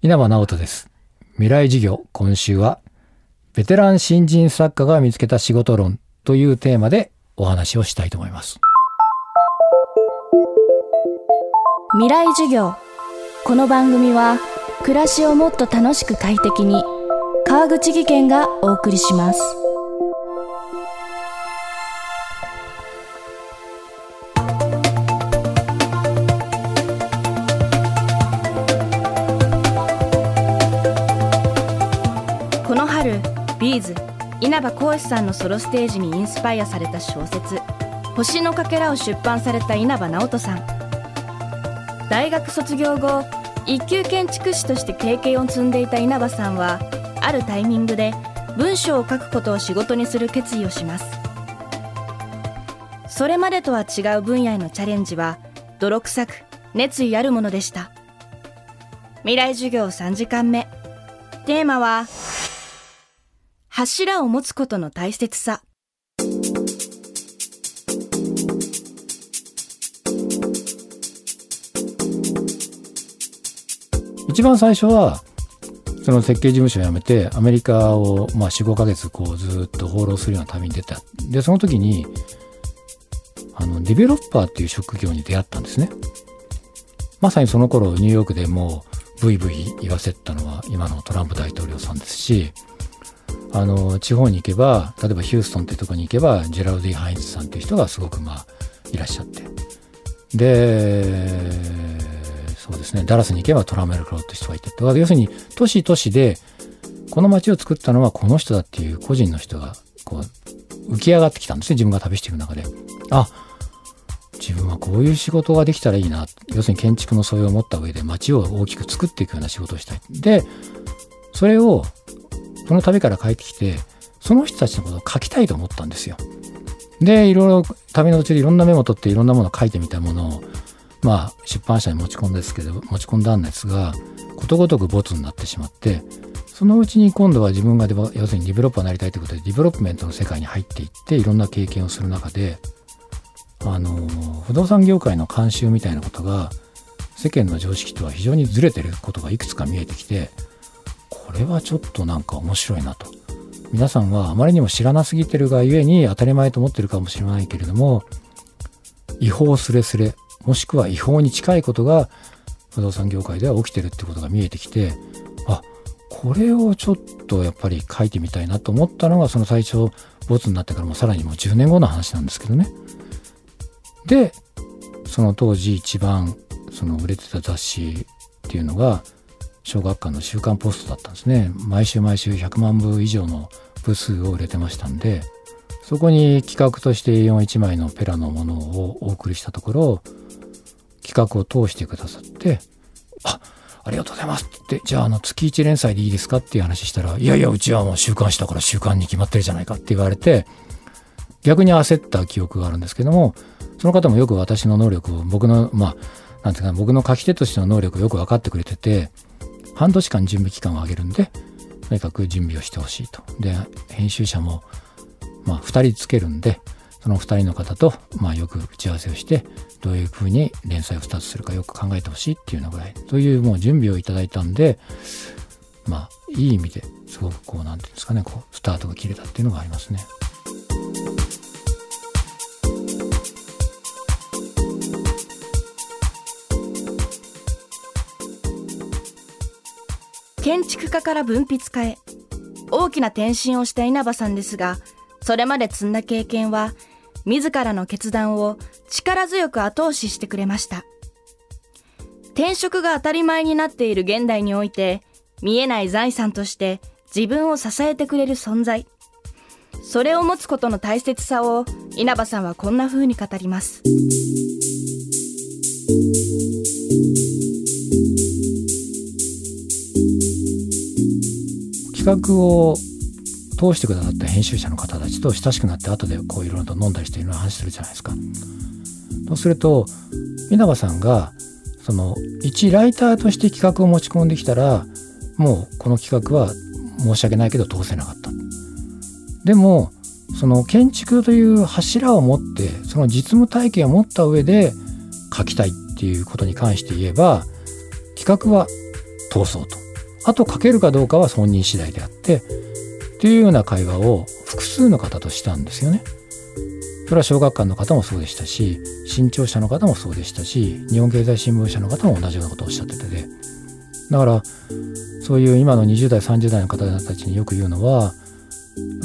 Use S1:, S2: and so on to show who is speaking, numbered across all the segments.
S1: 稲葉直人です。未来事業、今週は、ベテラン新人作家が見つけた仕事論というテーマでお話をしたいと思います。
S2: 未来授業この番組は暮らしをもっと楽しく快適に川口義賢がお送りします稲葉浩志さんのソロステージにインスパイアされた小説「星のかけら」を出版された稲葉直人さん。大学卒業後一級建築士として経験を積んでいた稲葉さんはあるタイミングで文章を書くことを仕事にする決意をします。それまでとは違う分野へのチャレンジは泥臭く熱意あるものでした。未来授業3時間目。テーマは柱を持つことの大切さ
S1: 一番最初は、その設計事務所を辞めて、アメリカを、まあ、4、5ヶ月、こう、ずっと放浪するような旅に出た。で、その時に、あの、ディベロッパーっていう職業に出会ったんですね。まさにその頃、ニューヨークでもう、ブイブイ言わせたのは、今のトランプ大統領さんですし、あの、地方に行けば、例えばヒューストンってとこに行けば、ジェラルド・D・ハインズさんっていう人がすごく、まあ、いらっしゃって。で、そうですね、ダラスに行けばトラメル・クローって人がいて。だから要するに、都市都市で、この街を作ったのはこの人だっていう個人の人が、こう、浮き上がってきたんですね、自分が旅していく中で。あ、自分はこういう仕事ができたらいいな。要するに建築の素養を持った上で街を大きく作っていくような仕事をしたい。で、それを、その旅から帰ってきて、その人たちのことを書きたいと思ったんですよ。で、いろいろ旅の途中でいろんなメモを取っていろんなものを書いてみたものを、まあ出版社に持ち込んだんですけど、持ち込んだんですが、ことごとくボツになってしまって、そのうちに今度は自分がデ要するにディベロッパーになりたいということで、 development の世界に入っていって、いろんな経験をする中で、あの、不動産業界の慣習みたいなことが、世間の常識とは非常にずれてることがいくつか見えてきて、これはちょっとなんか面白いなと。皆さんはあまりにも知らなすぎてるがゆえに当たり前と思ってるかもしれないけれども、違法すれすれ、もしくは違法に近いことが不動産業界では起きてるってことが見えてきて、あ、これをちょっとやっぱり書いてみたいなと思ったのが、その最初、ボツになってからもさらにもう10年後の話なんですけどね。で、その当時一番その売れてた雑誌っていうのが、小学館の週刊ポストだったんですね。毎週毎週100万部以上の部数を売れてましたんで、そこに企画として A41 枚のペラのものをお送りしたところ、企画を通してくださって、あ、ありがとうございますって、じゃああの月1連載でいいですかっていう話したら、いやいや、うちはもう週刊誌だから週刊に決まってるじゃないかって言われて、逆に焦った記憶があるんですけども、その方もよく私の能力を、僕の、まあ、なんていうか、僕の書き手としての能力をよく分かってくれてて、半年間準備期間を上げるんで、とにかく準備をしてほしいと。で、編集者も、まあ、2人つけるんで、その2人の方と、まあ、よく打ち合わせをして、どういうふうに連載を2つするかよく考えてほしいっていうのぐらい、そういうもう準備をいただいたんで、まあ、いい意味ですごくこう、なんていうんですかね、こう、スタートが切れたっていうのがありますね。
S2: 建築家から文筆家へ。大きな転身をした稲葉さんですがそれまで積んだ経験は自らの決断を力強く後押ししてくれました。転職が当たり前になっている現代において見えない財産として自分を支えてくれる存在。それを持つことの大切さを稲葉さんはこんな風に語ります。
S1: 企画を通してくださった編集者の方たちと親しくなって後でこういろいろと飲んだりしていろいろ話するじゃないですか。そうすると稲葉さんがその一ライターとして企画を持ち込んできたらもうこの企画は申し訳ないけど通せなかった。でもその建築という柱を持ってその実務体験を持った上で書きたいっていうことに関して言えば企画は通そうと。あとかけるかどうかは本人次第であってっていうような会話を複数の方としたんですよね。それは小学館の方もそうでしたし新潮社の方もそうでしたし日本経済新聞社の方も同じようなことをおっしゃっててでだからそういう今の20代30代の方たちによく言うのはや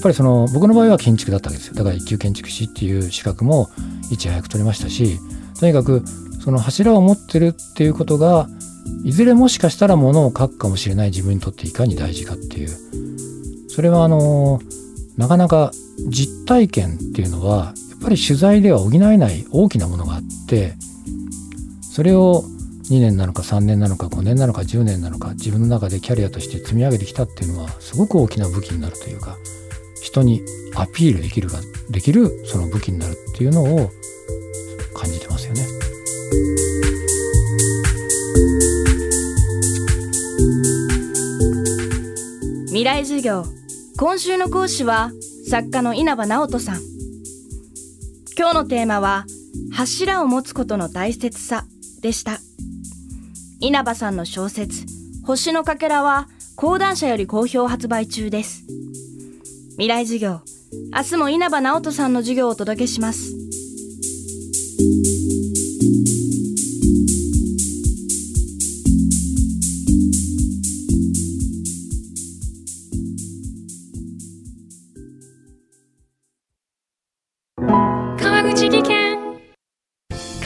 S1: っぱりその僕の場合は建築だったわけですよだから一級建築士っていう資格もいち早く取れましたしとにかくその柱を持ってるっていうことがいずれもしかしたらものを書くかもしれない自分にとっていかに大事かっていう。それはあのなかなか実体験っていうのはやっぱり取材では補えない大きなものがあってそれを2年なのか3年なのか5年なのか10年なのか自分の中でキャリアとして積み上げてきたっていうのはすごく大きな武器になるというか人にアピールできるができるその武器になるっていうのを感じてます。
S2: 未来授業。今週の講師は作家の稲葉直人さん。今日のテーマは柱を持つことの大切さでした。稲葉さんの小説星のかけらは講談社より好評発売中です。未来授業明日も稲葉直人さんの授業をお届けします。